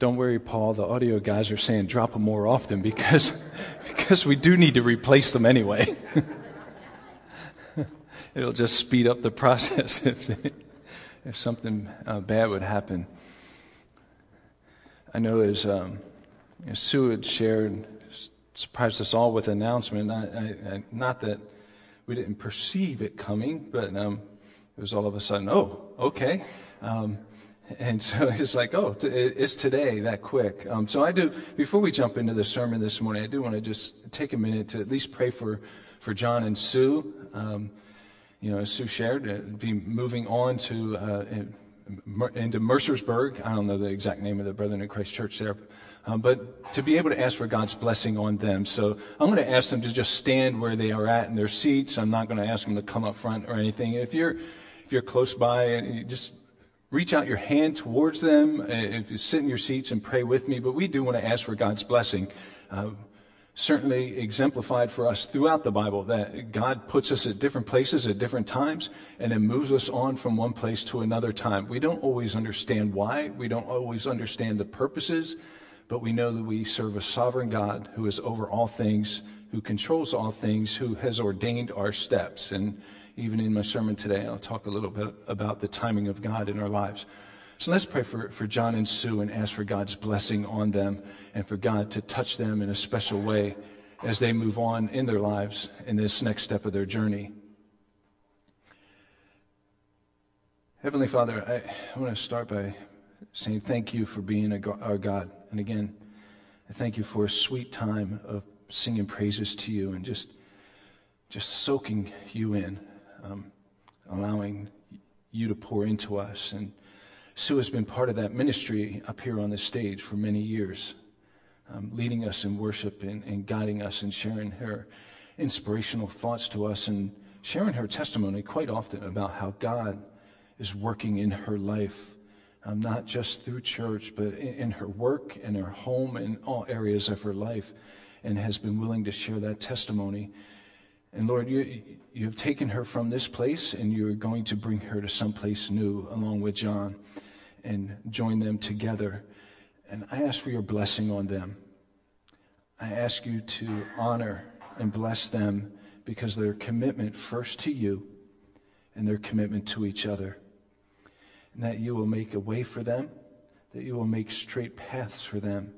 don't worry, Paul. The audio guys are saying drop them more often because, because we do need to replace them anyway. It'll just speed up the process if, they, if something uh, bad would happen. I know as, um, as Sue had shared, surprised us all with an announcement. I, I, I, not that we didn't perceive it coming, but um, it was all of a sudden, oh, okay. Um, and so it's like, oh, it's today, that quick. Um, so I do, before we jump into the sermon this morning, I do want to just take a minute to at least pray for, for John and Sue. Um, you know, as Sue shared, uh, be moving on to uh, into Mercersburg. I don't know the exact name of the Brethren in Christ Church there, um, but to be able to ask for God's blessing on them. So I'm going to ask them to just stand where they are at in their seats. I'm not going to ask them to come up front or anything. If you're if you're close by, you just reach out your hand towards them. If you sit in your seats and pray with me, but we do want to ask for God's blessing. Uh, certainly exemplified for us throughout the Bible that God puts us at different places at different times and then moves us on from one place to another time. We don't always understand why, we don't always understand the purposes, but we know that we serve a sovereign God who is over all things, who controls all things, who has ordained our steps. And even in my sermon today, I'll talk a little bit about the timing of God in our lives. So let's pray for, for John and Sue and ask for God's blessing on them and for God to touch them in a special way as they move on in their lives in this next step of their journey. Heavenly Father, I, want to start by saying thank you for being our God. And again, I thank you for a sweet time of singing praises to you and just, just soaking you in, um, allowing you to pour into us and Sue has been part of that ministry up here on the stage for many years, um, leading us in worship and, and guiding us and sharing her inspirational thoughts to us and sharing her testimony quite often about how God is working in her life, um, not just through church, but in, in her work, in her home, in all areas of her life, and has been willing to share that testimony. And Lord, you, you have taken her from this place and you're going to bring her to someplace new along with John and join them together. And I ask for your blessing on them. I ask you to honor and bless them because their commitment first to you and their commitment to each other. And that you will make a way for them, that you will make straight paths for them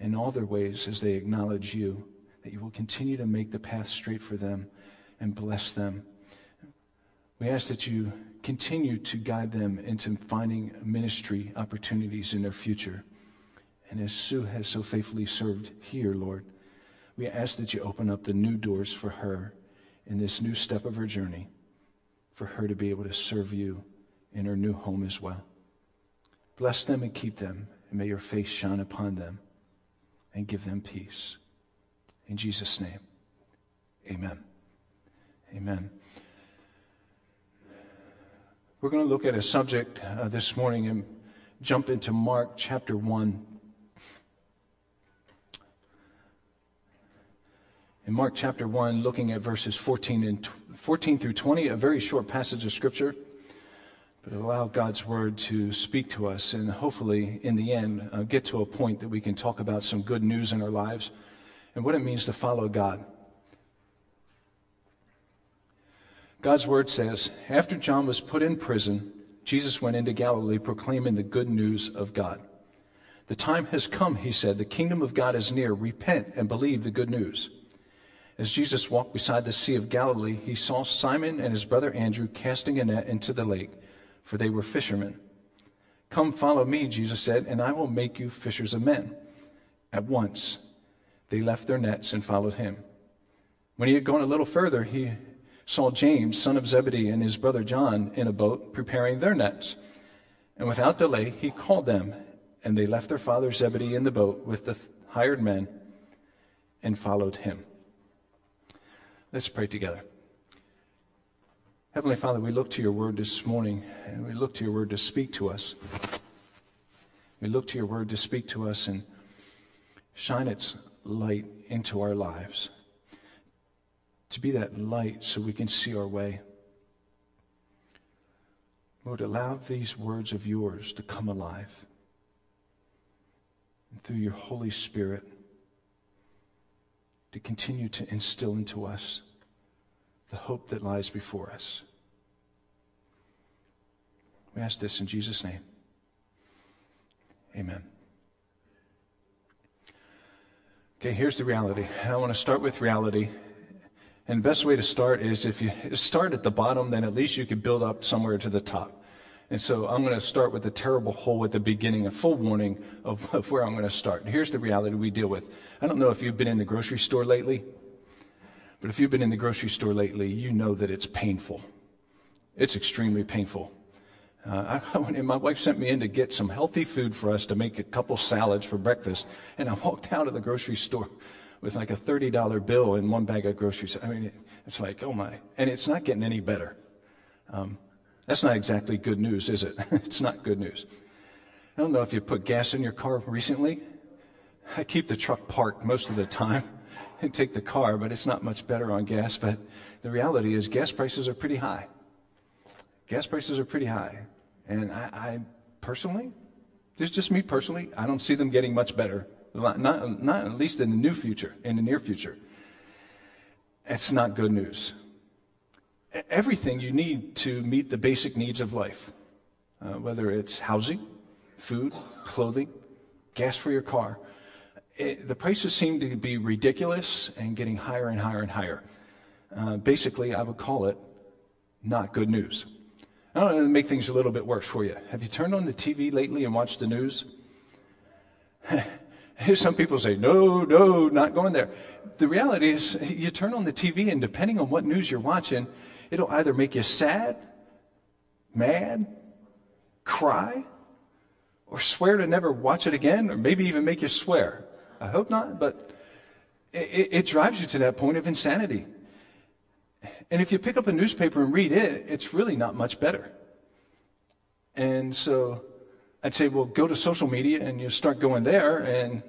in all their ways as they acknowledge you, that you will continue to make the path straight for them and bless them. We ask that you continue to guide them into finding ministry opportunities in their future. And as Sue has so faithfully served here, Lord, we ask that you open up the new doors for her in this new step of her journey, for her to be able to serve you in her new home as well. Bless them and keep them, and may your face shine upon them and give them peace. In Jesus' name, amen. Amen. We're going to look at a subject uh, this morning and jump into Mark chapter 1. In Mark chapter 1, looking at verses 14, and 14 through 20, a very short passage of Scripture, but allow God's Word to speak to us and hopefully, in the end, uh, get to a point that we can talk about some good news in our lives and what it means to follow God. God's word says, After John was put in prison, Jesus went into Galilee proclaiming the good news of God. The time has come, he said. The kingdom of God is near. Repent and believe the good news. As Jesus walked beside the Sea of Galilee, he saw Simon and his brother Andrew casting a net into the lake, for they were fishermen. Come, follow me, Jesus said, and I will make you fishers of men. At once, they left their nets and followed him. When he had gone a little further, he saw James, son of Zebedee, and his brother John in a boat preparing their nets. And without delay, he called them, and they left their father Zebedee in the boat with the hired men and followed him. Let's pray together. Heavenly Father, we look to your word this morning, and we look to your word to speak to us. We look to your word to speak to us and shine its light into our lives to be that light so we can see our way. Lord, allow these words of yours to come alive. And through your Holy Spirit to continue to instill into us the hope that lies before us. We ask this in Jesus' name. Amen. Okay, here's the reality. I want to start with reality. And the best way to start is if you start at the bottom, then at least you can build up somewhere to the top. And so I'm going to start with the terrible hole at the beginning, a full warning of, of where I'm going to start. Here's the reality we deal with. I don't know if you've been in the grocery store lately, but if you've been in the grocery store lately, you know that it's painful. It's extremely painful. Uh, I, my wife sent me in to get some healthy food for us to make a couple salads for breakfast, and I walked out of the grocery store with like a $30 bill and one bag of groceries. I mean, it's like, oh my. And it's not getting any better. Um, that's not exactly good news, is it? it's not good news. I don't know if you put gas in your car recently. I keep the truck parked most of the time and take the car, but it's not much better on gas. But the reality is, gas prices are pretty high. Gas prices are pretty high. And I, I personally, just, just me personally, I don't see them getting much better. Not, not at least in the new future, in the near future. It's not good news everything you need to meet the basic needs of life, uh, whether it's housing, food, clothing, gas for your car. It, the prices seem to be ridiculous and getting higher and higher and higher. Uh, basically, I would call it not good news. I don't to make things a little bit worse for you. Have you turned on the TV lately and watched the news? Some people say, no, no, not going there. The reality is, you turn on the TV, and depending on what news you're watching, It'll either make you sad, mad, cry, or swear to never watch it again, or maybe even make you swear. I hope not, but it, it, drives you to that point of insanity. And if you pick up a newspaper and read it, it's really not much better. And so I'd say, well, go to social media and you start going there, and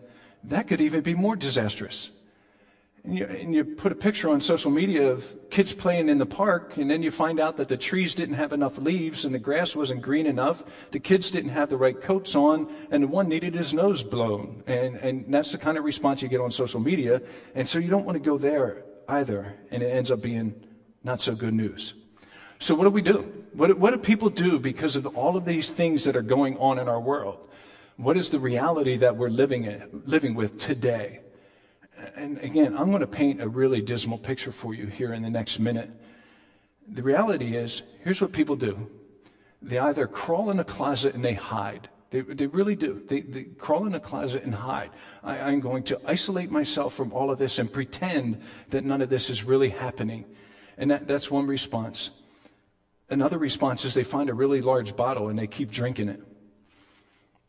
that could even be more disastrous and you, and you put a picture on social media of kids playing in the park, and then you find out that the trees didn't have enough leaves and the grass wasn't green enough. The kids didn't have the right coats on, and the one needed his nose blown. And, and that's the kind of response you get on social media. And so you don't want to go there either, and it ends up being not so good news. So what do we do? What, what do people do because of all of these things that are going on in our world? What is the reality that we're living in, living with today? and again, I'm going to paint a really dismal picture for you here in the next minute. The reality is, here's what people do they either crawl in a closet and they hide. They, they really do. They, they crawl in a closet and hide. I, I'm going to isolate myself from all of this and pretend that none of this is really happening. And that, that's one response. Another response is they find a really large bottle and they keep drinking it.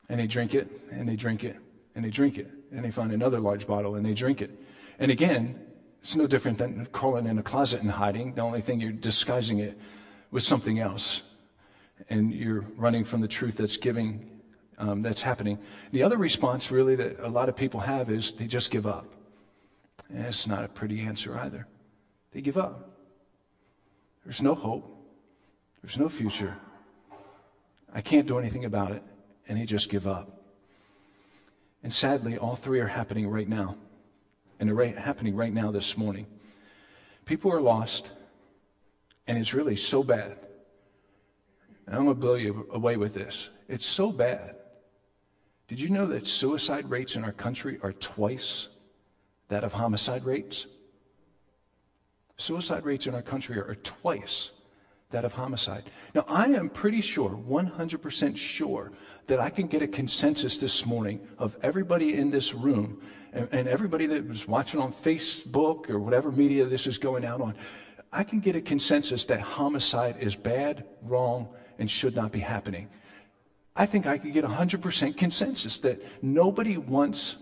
And they drink it, and they drink it, and they drink it and they find another large bottle and they drink it. And again, it's no different than crawling in a closet and hiding. The only thing you're disguising it with something else. And you're running from the truth that's giving, um, that's happening. The other response, really, that a lot of people have is they just give up. And it's not a pretty answer either. They give up. There's no hope. There's no future. I can't do anything about it. And he just give up. And sadly, all three are happening right now. And they're happening right now this morning. People are lost, and it's really so bad. And I'm going to blow you away with this. It's so bad. Did you know that suicide rates in our country are twice that of homicide rates? Suicide rates in our country are twice that of homicide. Now, I am pretty sure, 100% sure, that I can get a consensus this morning of everybody in this room and, and, everybody that was watching on Facebook or whatever media this is going out on. I can get a consensus that homicide is bad, wrong, and should not be happening. I think I could get 100% consensus that nobody wants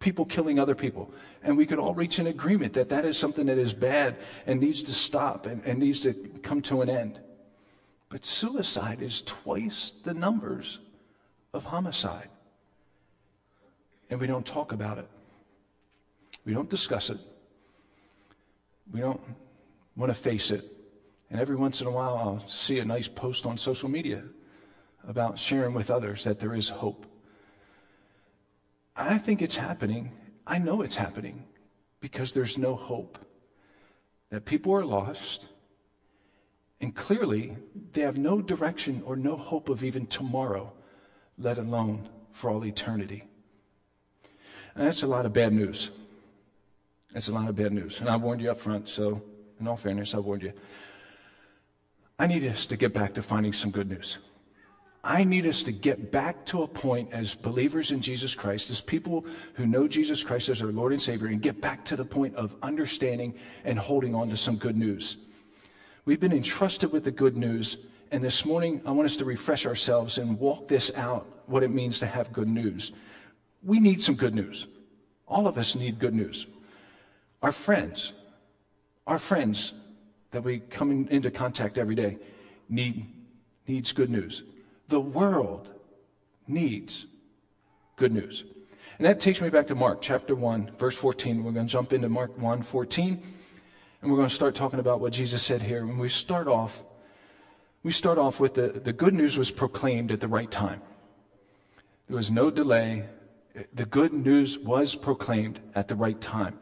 people killing other people. And we could all reach an agreement that that is something that is bad and needs to stop and, and needs to come to an end. But suicide is twice the numbers of homicide. And we don't talk about it. We don't discuss it. We don't want to face it. And every once in a while, I'll see a nice post on social media about sharing with others that there is hope. I think it's happening. I know it's happening because there's no hope. That people are lost, and clearly they have no direction or no hope of even tomorrow, let alone for all eternity. And that's a lot of bad news. That's a lot of bad news. And I warned you up front, so in all fairness, I warned you. I need us to get back to finding some good news. I need us to get back to a point as believers in Jesus Christ, as people who know Jesus Christ as our Lord and Savior, and get back to the point of understanding and holding on to some good news. We've been entrusted with the good news, and this morning I want us to refresh ourselves and walk this out what it means to have good news. We need some good news. All of us need good news. Our friends, our friends that we come into contact every day need needs good news. The world needs good news. And that takes me back to Mark chapter 1, verse 14. We're going to jump into Mark 1, 14, and we're going to start talking about what Jesus said here. When we start off, we start off with the, the good news was proclaimed at the right time. There was no delay. The good news was proclaimed at the right time.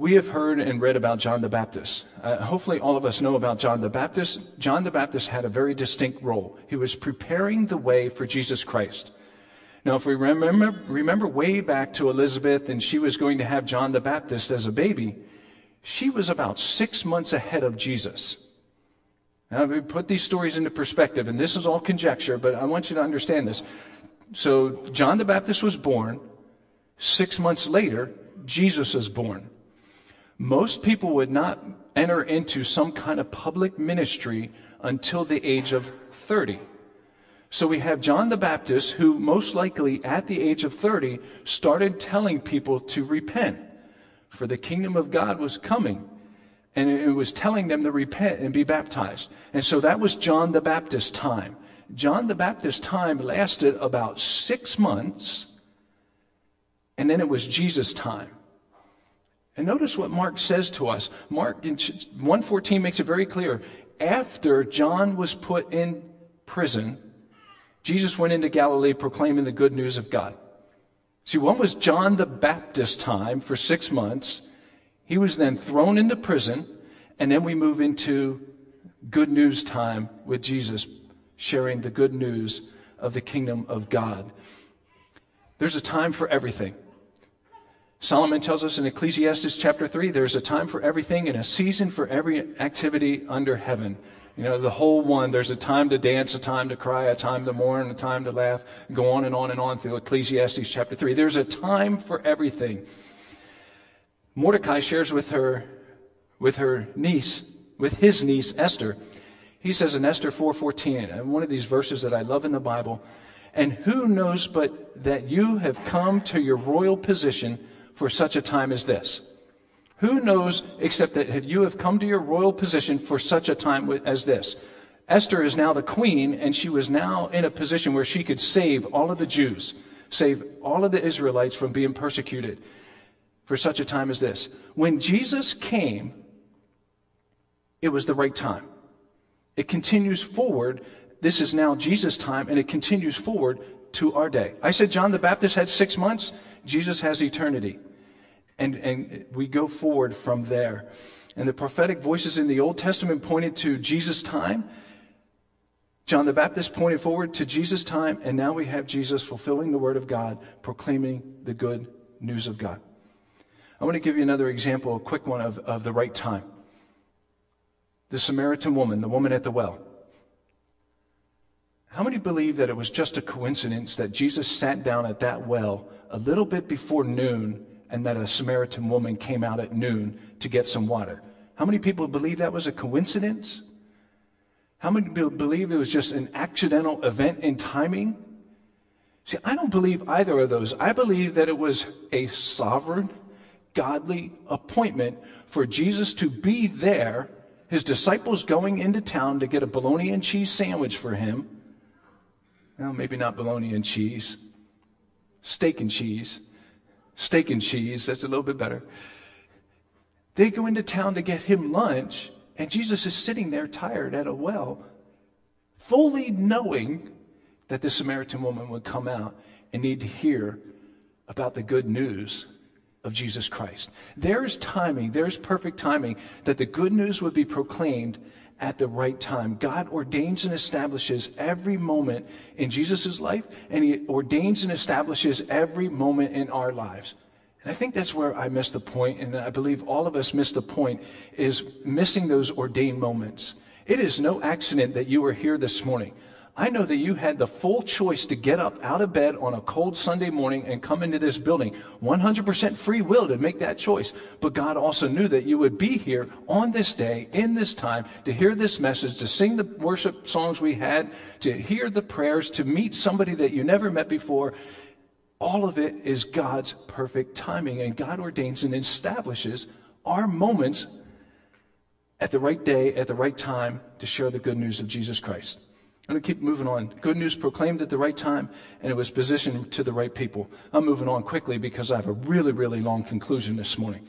We have heard and read about John the Baptist. Uh, hopefully, all of us know about John the Baptist. John the Baptist had a very distinct role. He was preparing the way for Jesus Christ. Now, if we remember, remember way back to Elizabeth and she was going to have John the Baptist as a baby, she was about six months ahead of Jesus. Now, if we put these stories into perspective, and this is all conjecture, but I want you to understand this. So, John the Baptist was born. Six months later, Jesus was born most people would not enter into some kind of public ministry until the age of 30. So we have John the Baptist, who most likely at the age of 30 started telling people to repent, for the kingdom of God was coming. And it was telling them to repent and be baptized. And so that was John the Baptist's time. John the Baptist's time lasted about six months, and then it was Jesus' time. And notice what Mark says to us. Mark in 114 makes it very clear. After John was put in prison, Jesus went into Galilee proclaiming the good news of God. See, one was John the Baptist time for six months. He was then thrown into prison, and then we move into good news time with Jesus, sharing the good news of the kingdom of God. There's a time for everything. Solomon tells us in Ecclesiastes chapter 3 there's a time for everything and a season for every activity under heaven. You know, the whole one. There's a time to dance, a time to cry, a time to mourn, a time to laugh, go on and on and on through Ecclesiastes chapter 3. There's a time for everything. Mordecai shares with her, with her niece, with his niece Esther. He says in Esther 4:14, uh, one of these verses that I love in the Bible, and who knows but that you have come to your royal position for such a time as this. Who knows except that you have come to your royal position for such a time as this? Esther is now the queen, and she was now in a position where she could save all of the Jews, save all of the Israelites from being persecuted for such a time as this. When Jesus came, it was the right time. It continues forward. This is now Jesus' time, and it continues forward to our day. I said John the Baptist had six months. Jesus has eternity and, and we go forward from there. And the prophetic voices in the Old Testament pointed to Jesus' time. John the Baptist pointed forward to Jesus' time, and now we have Jesus fulfilling the word of God, proclaiming the good news of God. I want to give you another example, a quick one of, of the right time. The Samaritan woman, the woman at the well. How many believe that it was just a coincidence that Jesus sat down at that well a little bit before noon and that a Samaritan woman came out at noon to get some water. How many people believe that was a coincidence? How many believe it was just an accidental event in timing? See, I don't believe either of those. I believe that it was a sovereign, godly appointment for Jesus to be there, his disciples going into town to get a bologna and cheese sandwich for him. Well, maybe not bologna and cheese, steak and cheese steak and cheese. That's a little bit better. They go into town to get him lunch, and Jesus is sitting there tired at a well, fully knowing that the Samaritan woman would come out and need to hear about the good news of Jesus Christ. There's timing, there's perfect timing that the good news would be proclaimed at the right time. God ordains and establishes every moment in Jesus' life, and He ordains and establishes every moment in our lives. And I think that's where I missed the point, and I believe all of us missed the point, is missing those ordained moments. It is no accident that you are here this morning. I know that you had the full choice to get up out of bed on a cold Sunday morning and come into this building. 100% free will to make that choice. But God also knew that you would be here on this day, in this time, to hear this message, to sing the worship songs we had, to hear the prayers, to meet somebody that you never met before. All of it is God's perfect timing, and God ordains and establishes our moments at the right day, at the right time to share the good news of Jesus Christ. I'm going to keep moving on. Good news proclaimed at the right time, and it was positioned to the right people. I'm moving on quickly because I have a really, really long conclusion this morning.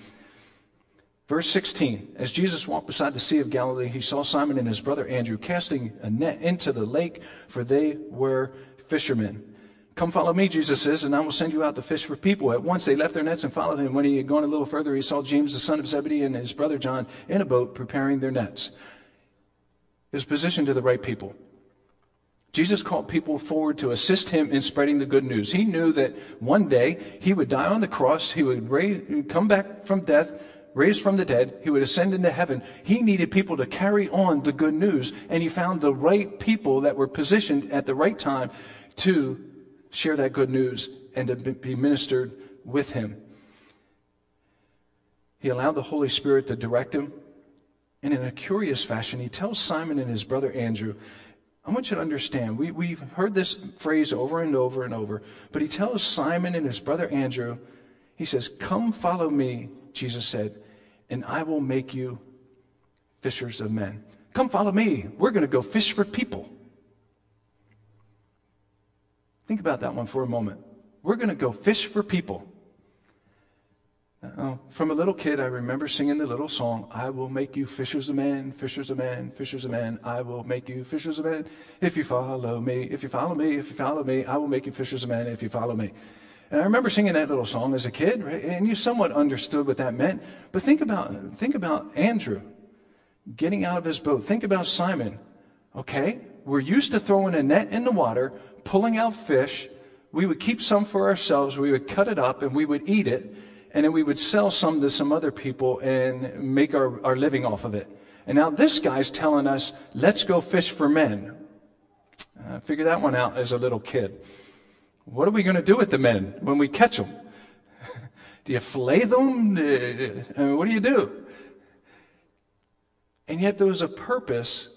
Verse 16 As Jesus walked beside the Sea of Galilee, he saw Simon and his brother Andrew casting a net into the lake, for they were fishermen. Come follow me, Jesus says, and I will send you out to fish for people. At once they left their nets and followed him. When he had gone a little further, he saw James, the son of Zebedee, and his brother John in a boat preparing their nets. He was positioned to the right people. Jesus called people forward to assist him in spreading the good news. He knew that one day he would die on the cross, he would raise, come back from death, raised from the dead, he would ascend into heaven. He needed people to carry on the good news, and he found the right people that were positioned at the right time to share that good news and to be ministered with him. He allowed the Holy Spirit to direct him. And in a curious fashion, he tells Simon and his brother Andrew I want you to understand, we, we've heard this phrase over and over and over, but he tells Simon and his brother Andrew, he says, Come follow me, Jesus said, and I will make you fishers of men. Come follow me. We're going to go fish for people. Think about that one for a moment. We're going to go fish for people. Uh, from a little kid, I remember singing the little song, I will make you fishers of men, fishers of men, fishers of men. I will make you fishers of men if you follow me. If you follow me, if you follow me, I will make you fishers of men if you follow me. And I remember singing that little song as a kid, right? And you somewhat understood what that meant. But think about, think about Andrew getting out of his boat. Think about Simon. Okay? We're used to throwing a net in the water, pulling out fish. We would keep some for ourselves. We would cut it up and we would eat it and then we would sell some to some other people and make our, our living off of it. And now this guy's telling us, let's go fish for men. Uh, I figured that one out as a little kid. What are we going to do with the men when we catch them? do you fillet them? Uh, uh, I mean, what do you do? And yet there was a purpose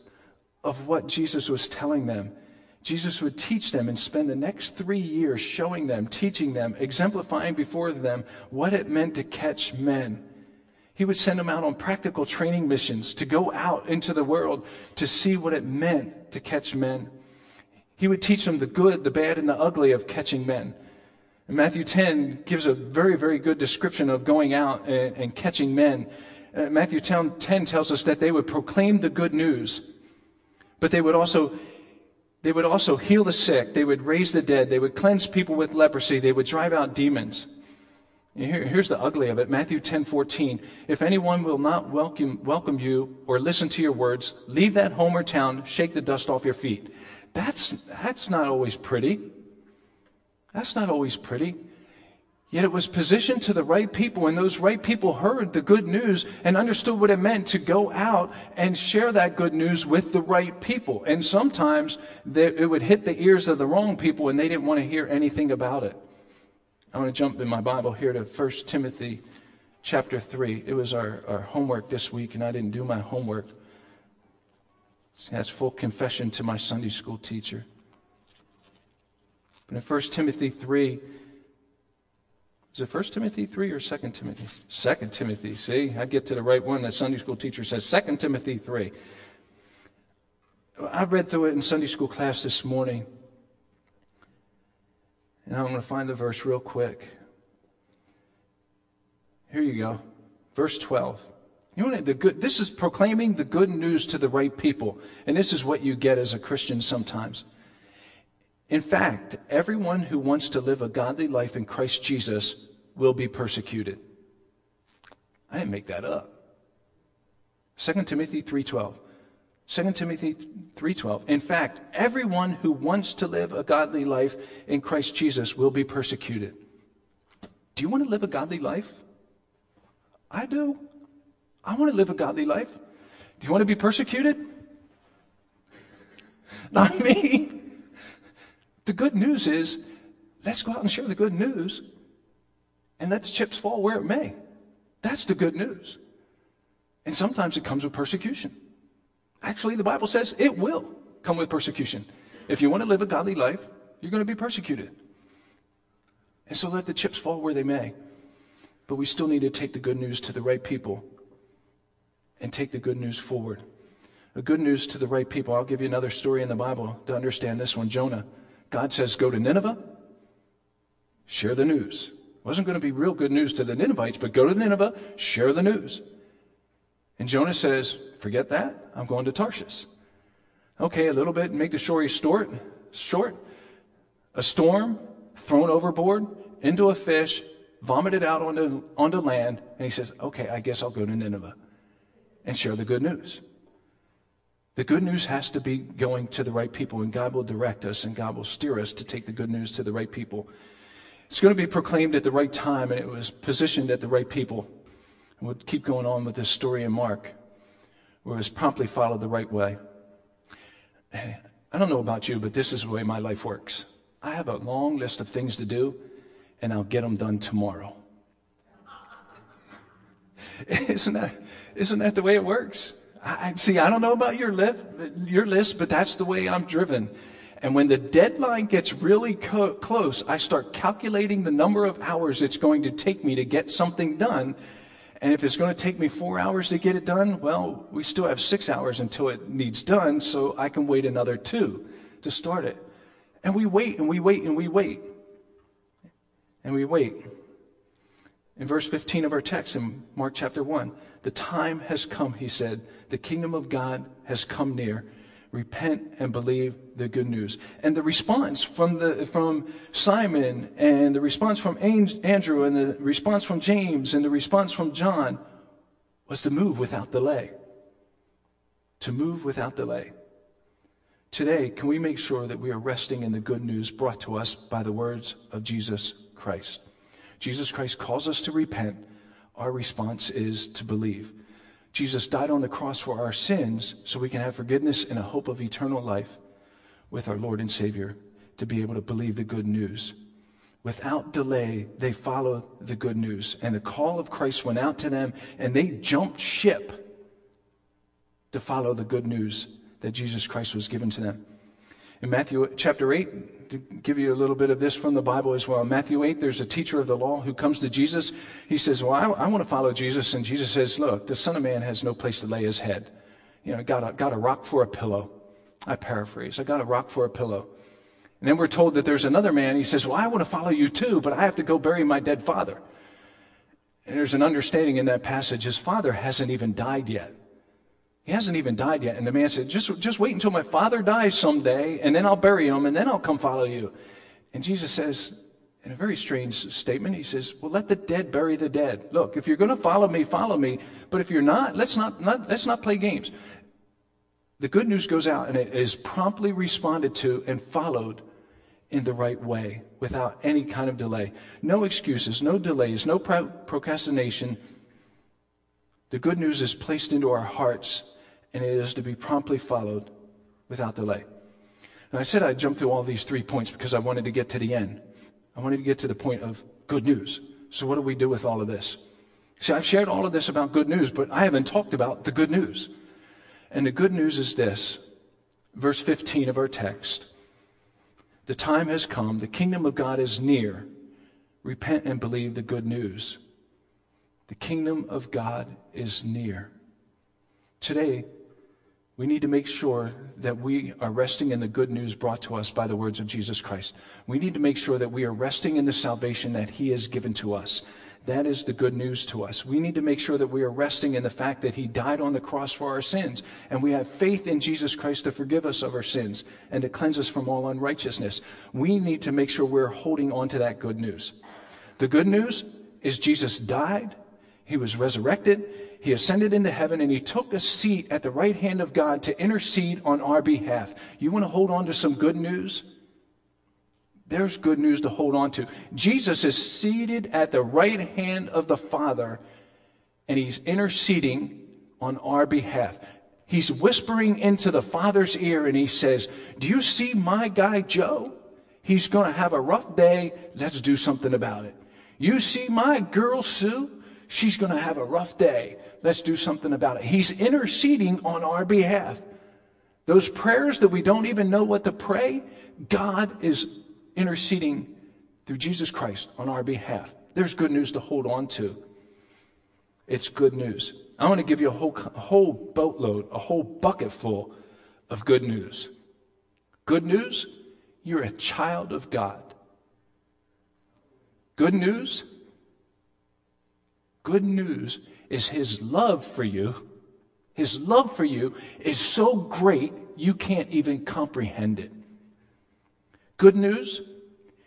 of what Jesus was telling them. Jesus would teach them and spend the next three years showing them, teaching them, exemplifying before them what it meant to catch men. He would send them out on practical training missions to go out into the world to see what it meant to catch men. He would teach them the good, the bad, and the ugly of catching men. And Matthew 10 gives a very, very good description of going out and, and catching men. Uh, Matthew 10, 10 tells us that they would proclaim the good news, but they would also they would also heal the sick. They would raise the dead. They would cleanse people with leprosy. They would drive out demons. Here, here's the ugly of it. Matthew 10, 14. If anyone will not welcome, welcome you or listen to your words, leave that home or town, shake the dust off your feet. That's, that's not always pretty. That's not always pretty. Yet it was positioned to the right people, and those right people heard the good news and understood what it meant to go out and share that good news with the right people. And sometimes they, it would hit the ears of the wrong people, and they didn't want to hear anything about it. I want to jump in my Bible here to 1 Timothy chapter 3. It was our, our homework this week, and I didn't do my homework. That's full confession to my Sunday school teacher. But in 1 Timothy 3, is it 1 Timothy 3 or 2 Timothy? 2 Timothy. See, I get to the right one. That Sunday school teacher says 2 Timothy 3. I read through it in Sunday school class this morning. And I'm going to find the verse real quick. Here you go. Verse 12. You know, the good, this is proclaiming the good news to the right people. And this is what you get as a Christian sometimes. In fact, everyone who wants to live a godly life in Christ Jesus will be persecuted. I didn't make that up. 2 Timothy 3:12. 2 Timothy 3:12. In fact, everyone who wants to live a godly life in Christ Jesus will be persecuted. Do you want to live a godly life? I do. I want to live a godly life. Do you want to be persecuted? Not me. The good news is let's go out and share the good news and let the chips fall where it may. That's the good news. And sometimes it comes with persecution. Actually, the Bible says it will come with persecution. If you want to live a godly life, you're going to be persecuted. And so let the chips fall where they may. But we still need to take the good news to the right people and take the good news forward. The good news to the right people. I'll give you another story in the Bible to understand this one. Jonah. God says, go to Nineveh, share the news. Wasn't going to be real good news to the Ninevites, but go to Nineveh, share the news. And Jonah says, forget that. I'm going to Tarshish. Okay, a little bit, make the story short. Short. A storm, thrown overboard, into a fish, vomited out onto, onto land, and he says, okay, I guess I'll go to Nineveh and share the good news. The good news has to be going to the right people, and God will direct us and God will steer us to take the good news to the right people. It's going to be proclaimed at the right time, and it was positioned at the right people. And we'll keep going on with this story in Mark, where it was promptly followed the right way. I don't know about you, but this is the way my life works. I have a long list of things to do, and I'll get them done tomorrow. isn't, that, isn't that the way it works? I, see, I don't know about your list, your list, but that's the way I'm driven. And when the deadline gets really co- close, I start calculating the number of hours it's going to take me to get something done. And if it's going to take me four hours to get it done, well, we still have six hours until it needs done, so I can wait another two to start it. And we wait and we wait and we wait. And we wait. In verse 15 of our text in Mark chapter 1, the time has come, he said. The kingdom of God has come near. Repent and believe the good news. And the response from, the, from Simon and the response from Andrew and the response from James and the response from John was to move without delay. To move without delay. Today, can we make sure that we are resting in the good news brought to us by the words of Jesus Christ? Jesus Christ calls us to repent our response is to believe. Jesus died on the cross for our sins so we can have forgiveness and a hope of eternal life with our Lord and Savior to be able to believe the good news. Without delay, they followed the good news. And the call of Christ went out to them, and they jumped ship to follow the good news that Jesus Christ was given to them. In Matthew chapter 8, to give you a little bit of this from the Bible as well. In Matthew 8, there's a teacher of the law who comes to Jesus. He says, Well, I, I want to follow Jesus. And Jesus says, Look, the Son of Man has no place to lay his head. You know, got a, got a rock for a pillow. I paraphrase. I got a rock for a pillow. And then we're told that there's another man. He says, Well, I want to follow you too, but I have to go bury my dead father. And there's an understanding in that passage. His father hasn't even died yet. He hasn't even died yet. And the man said, just, just wait until my father dies someday, and then I'll bury him, and then I'll come follow you. And Jesus says, in a very strange statement, he says, Well, let the dead bury the dead. Look, if you're going to follow me, follow me. But if you're not, let's not, not, let's not play games. The good news goes out, and it is promptly responded to and followed in the right way without any kind of delay. No excuses, no delays, no pro- procrastination. The good news is placed into our hearts and it is to be promptly followed without delay. And I said I'd jump through all these three points because I wanted to get to the end. I wanted to get to the point of good news. So what do we do with all of this? See, I've shared all of this about good news, but I haven't talked about the good news. And the good news is this verse 15 of our text. The time has come, the kingdom of God is near. Repent and believe the good news. The kingdom of God is near. Today, we need to make sure that we are resting in the good news brought to us by the words of Jesus Christ. We need to make sure that we are resting in the salvation that He has given to us. That is the good news to us. We need to make sure that we are resting in the fact that He died on the cross for our sins, and we have faith in Jesus Christ to forgive us of our sins and to cleanse us from all unrighteousness. We need to make sure we're holding on to that good news. The good news is Jesus died, He was resurrected, He ascended into heaven, and He took a seat at the right hand of God to intercede on our behalf. You want to hold on to some good news? There's good news to hold on to. Jesus is seated at the right hand of the Father, and he's interceding on our behalf. He's whispering into the Father's ear, and he says, Do you see my guy Joe? He's going to have a rough day. Let's do something about it. You see my girl Sue? She's going to have a rough day. Let's do something about it. He's interceding on our behalf. Those prayers that we don't even know what to pray, God is interceding through Jesus Christ on our behalf. There's good news to hold on to. It's good news. I want to give you a whole, a whole boatload, a whole bucket full of good news. Good news, you're a child of God. Good news, good news is His love for you. His love for you is so great you can't even comprehend it. Good news,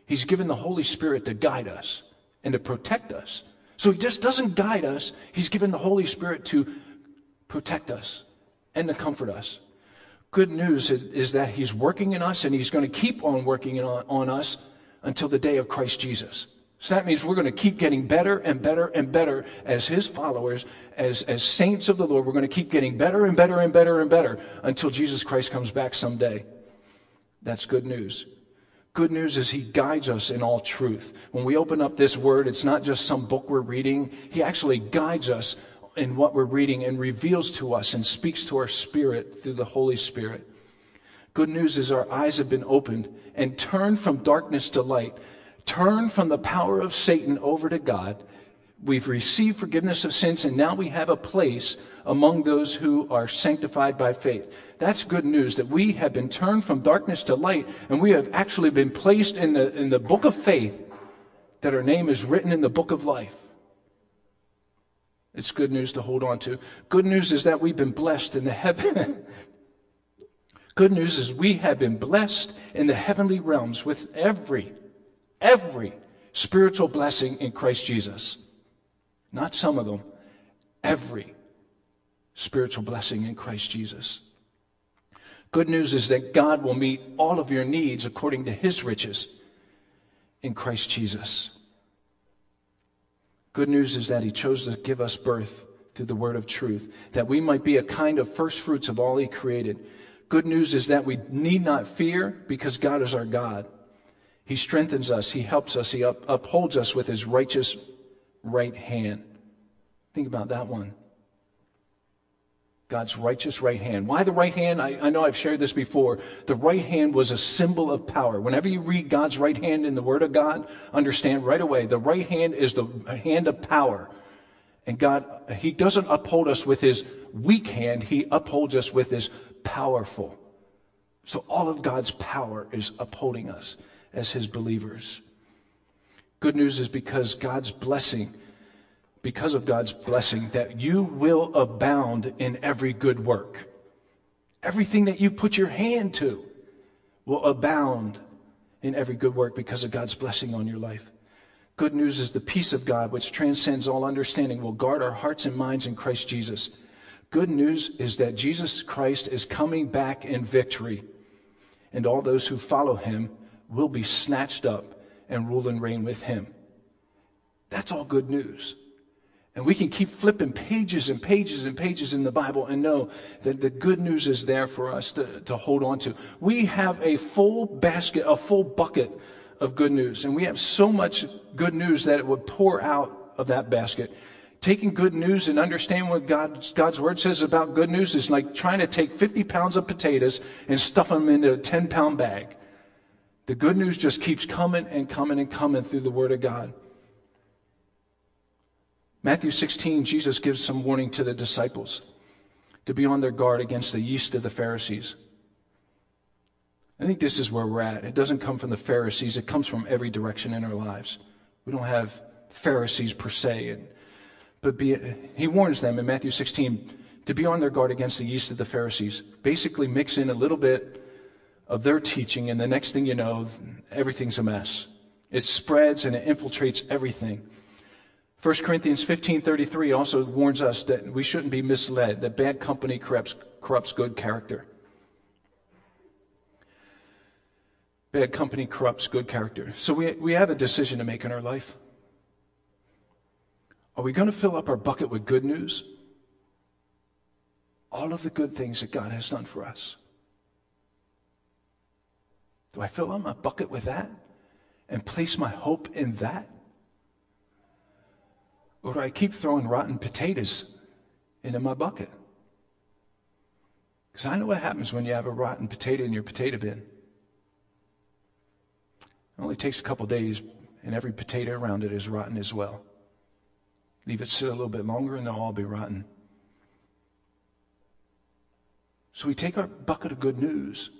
He's given the Holy Spirit to guide us and to protect us. So He just doesn't guide us, He's given the Holy Spirit to protect us and to comfort us. Good news is, is that He's working in us and He's going to keep on working on, on us until the day of Christ Jesus. So that means we're going to keep getting better and better and better as His followers, as, as saints of the Lord. We're going to keep getting better and better and better and better until Jesus Christ comes back someday. That's good news. Good news is He guides us in all truth. When we open up this word, it's not just some book we're reading. He actually guides us in what we're reading and reveals to us and speaks to our spirit through the Holy Spirit. Good news is our eyes have been opened and turned from darkness to light, turned from the power of Satan over to God. We've received forgiveness of sins, and now we have a place among those who are sanctified by faith. That's good news that we have been turned from darkness to light and we have actually been placed in the, in the book of faith, that our name is written in the book of life. It's good news to hold on to. Good news is that we've been blessed in the heaven. good news is we have been blessed in the heavenly realms with every, every spiritual blessing in Christ Jesus. Not some of them, every spiritual blessing in Christ Jesus. Good news is that God will meet all of your needs according to his riches in Christ Jesus. Good news is that he chose to give us birth through the word of truth, that we might be a kind of first fruits of all he created. Good news is that we need not fear because God is our God. He strengthens us, he helps us, he up, upholds us with his righteous right hand. Think about that one. God's righteous right hand. Why the right hand? I, I, know I've shared this before. The right hand was a symbol of power. Whenever you read God's right hand in the Word of God, understand right away the right hand is the hand of power. And God, He doesn't uphold us with His weak hand, He upholds us with His powerful. So all of God's power is upholding us as His believers. Good news is because God's blessing because of God's blessing, that you will abound in every good work. Everything that you put your hand to will abound in every good work because of God's blessing on your life. Good news is the peace of God, which transcends all understanding, will guard our hearts and minds in Christ Jesus. Good news is that Jesus Christ is coming back in victory, and all those who follow him will be snatched up and rule and reign with him. That's all good news. And we can keep flipping pages and pages and pages in the Bible and know that the good news is there for us to, to hold on to. We have a full basket, a full bucket of good news. And we have so much good news that it would pour out of that basket. Taking good news and understanding what God's, God's word says about good news is like trying to take 50 pounds of potatoes and stuff them into a 10 pound bag. The good news just keeps coming and coming and coming through the word of God. Matthew 16, Jesus gives some warning to the disciples to be on their guard against the yeast of the Pharisees. I think this is where we're at. It doesn't come from the Pharisees, it comes from every direction in our lives. We don't have Pharisees per se. But be, he warns them in Matthew 16 to be on their guard against the yeast of the Pharisees. Basically, mix in a little bit of their teaching, and the next thing you know, everything's a mess. It spreads and it infiltrates everything. 1 Corinthians 15:33 also warns us that we shouldn't be misled, that bad company corrupts, corrupts good character. Bad company corrupts good character. So we, we have a decision to make in our life. Are we going to fill up our bucket with good news? All of the good things that God has done for us. Do I fill up my bucket with that and place my hope in that? Or do I keep throwing rotten potatoes into my bucket? Because I know what happens when you have a rotten potato in your potato bin. It only takes a couple days, and every potato around it is rotten as well. Leave it sit a little bit longer, and they'll all be rotten. So we take our bucket of good news,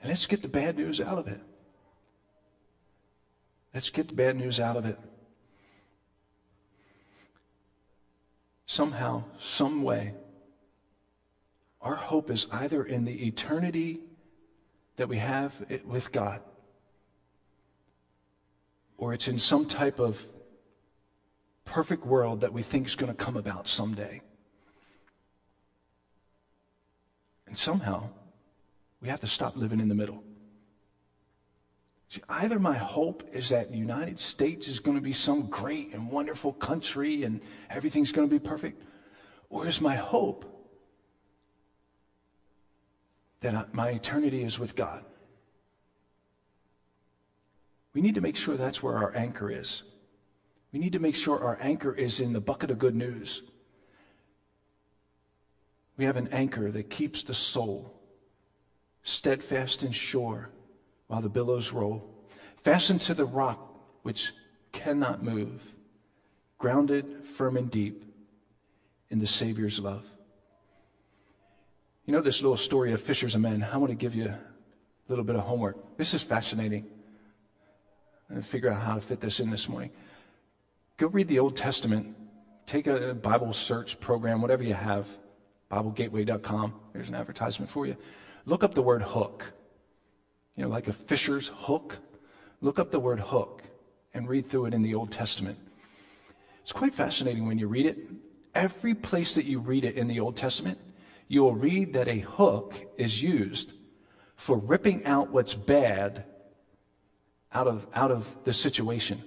and let's get the bad news out of it. Let's get the bad news out of it. Somehow, some way, our hope is either in the eternity that we have with God or it's in some type of perfect world that we think is going to come about someday. And somehow, we have to stop living in the middle. See, either my hope is that the United States is going to be some great and wonderful country and everything's going to be perfect, or is my hope that my eternity is with God? We need to make sure that's where our anchor is. We need to make sure our anchor is in the bucket of good news. We have an anchor that keeps the soul steadfast and sure while the billows roll, fastened to the rock which cannot move, grounded firm and deep in the Savior's love. You know this little story of fishers of men? I want to give you a little bit of homework. This is fascinating and figure out how to fit this in this morning. Go read the Old Testament. Take a Bible search program, whatever you have, BibleGateway.com. There's an advertisement for you. Look up the word hook. You know, like a fisher's hook. Look up the word hook and read through it in the Old Testament. It's quite fascinating when you read it. Every place that you read it in the Old Testament, you will read that a hook is used for ripping out what's bad out of, out of the situation.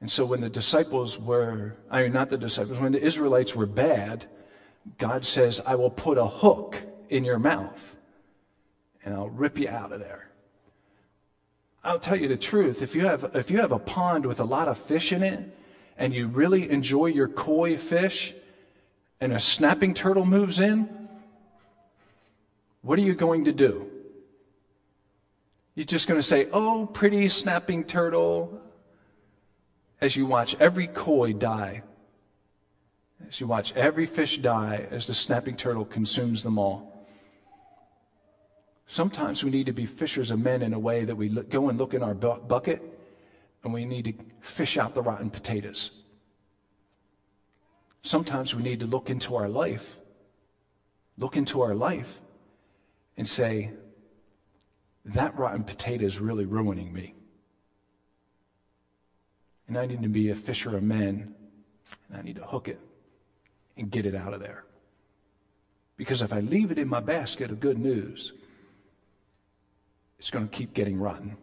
And so when the disciples were, I mean, not the disciples, when the Israelites were bad, God says, I will put a hook in your mouth and I'll rip you out of there. I'll tell you the truth. If you have, if you have a pond with a lot of fish in it and you really enjoy your koi fish and a snapping turtle moves in, what are you going to do? You're just going to say, oh, pretty snapping turtle, as you watch every koi die, as you watch every fish die as the snapping turtle consumes them all. Sometimes we need to be fishers of men in a way that we look, go and look in our bu- bucket and we need to fish out the rotten potatoes. Sometimes we need to look into our life, look into our life and say, that rotten potato is really ruining me. And I need to be a fisher of men, and I need to hook it and get it out of there. Because if I leave it in my basket of good news, it's going to keep getting rotten.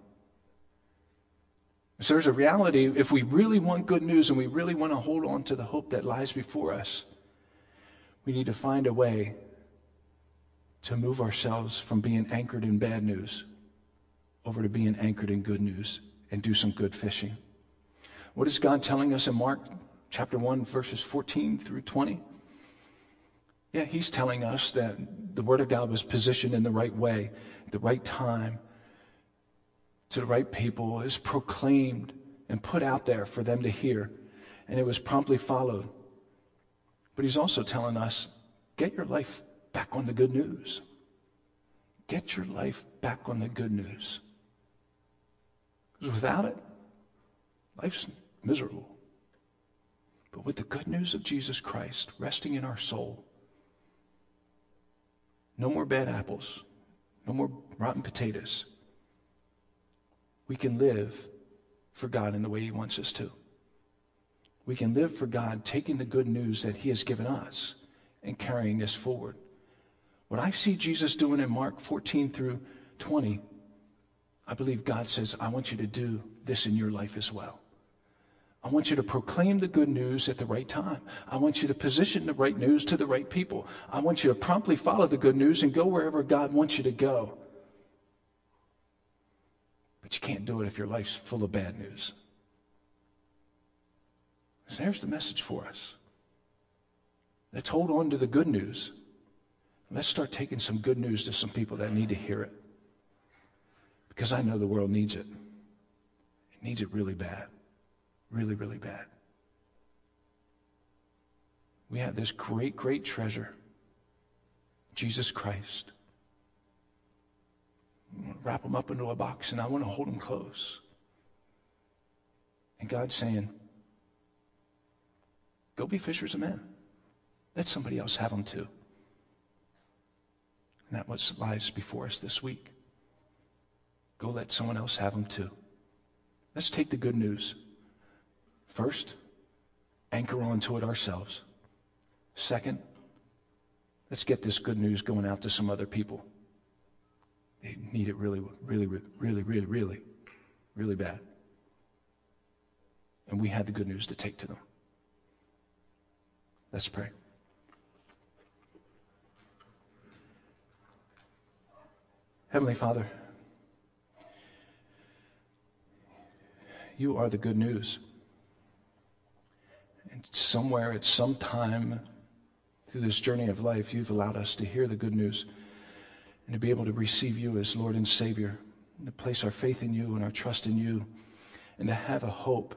So there's a reality, if we really want good news and we really want to hold on to the hope that lies before us, we need to find a way to move ourselves from being anchored in bad news over to being anchored in good news and do some good fishing. What is God telling us in Mark chapter 1, verses 14 through 20? Yeah, he's telling us that the Word of God was positioned in the right way, the right time, to the right people, is proclaimed and put out there for them to hear, and it was promptly followed. But he's also telling us get your life back on the good news. Get your life back on the good news. Because without it, life's miserable. But with the good news of Jesus Christ resting in our soul, no more bad apples, no more rotten potatoes. We can live for God in the way He wants us to. We can live for God taking the good news that He has given us and carrying this forward. What I see Jesus doing in Mark 14 through 20, I believe God says, I want you to do this in your life as well. I want you to proclaim the good news at the right time. I want you to position the right news to the right people. I want you to promptly follow the good news and go wherever God wants you to go. But you can't do it if your life's full of bad news. So there's the message for us. Let's hold on to the good news. Let's start taking some good news to some people that need to hear it. Because I know the world needs it. It needs it really bad. Really, really bad. We have this great, great treasure Jesus Christ. Wrap them up into a box and I want to hold them close. And God's saying, Go be fishers of men. Let somebody else have them too. And that what lies before us this week. Go let someone else have them too. Let's take the good news. First, anchor onto it ourselves. Second, let's get this good news going out to some other people. They need it really, really, really, really, really, really bad. And we had the good news to take to them. Let's pray. Heavenly Father, you are the good news. And somewhere at some time through this journey of life, you've allowed us to hear the good news and to be able to receive you as Lord and Savior, and to place our faith in you and our trust in you, and to have a hope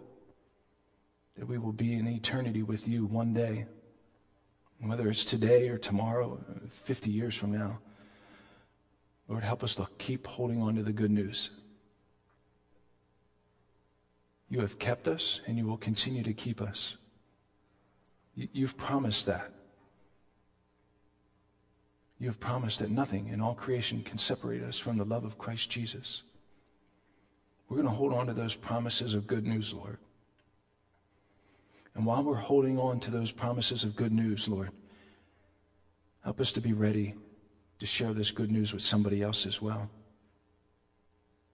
that we will be in eternity with you one day whether it's today or tomorrow, 50 years from now. Lord, help us to keep holding on to the good news. You have kept us and you will continue to keep us. You've promised that. You have promised that nothing in all creation can separate us from the love of Christ Jesus. We're going to hold on to those promises of good news, Lord. And while we're holding on to those promises of good news, Lord, help us to be ready to share this good news with somebody else as well.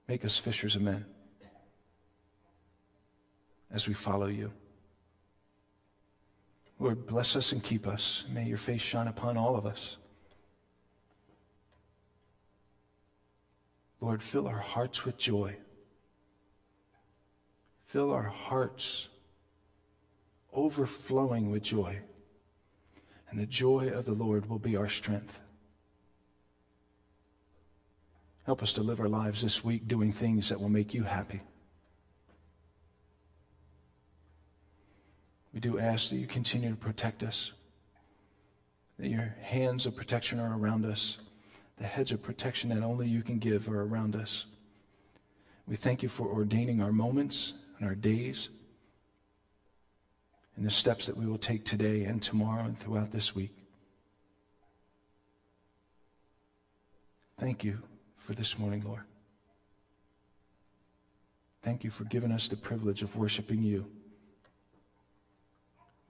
Make us fishers of men as we follow you. Lord, bless us and keep us. May your face shine upon all of us. Lord, fill our hearts with joy. Fill our hearts overflowing with joy. And the joy of the Lord will be our strength. Help us to live our lives this week doing things that will make you happy. We do ask that you continue to protect us, that your hands of protection are around us, the hedge of protection that only you can give are around us. We thank you for ordaining our moments and our days and the steps that we will take today and tomorrow and throughout this week. Thank you for this morning, Lord. Thank you for giving us the privilege of worshiping you.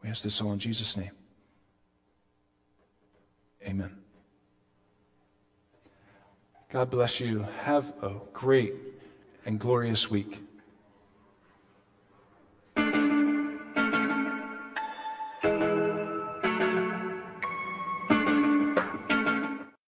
We ask this all in Jesus' name. Amen. God bless you. Have a great and glorious week.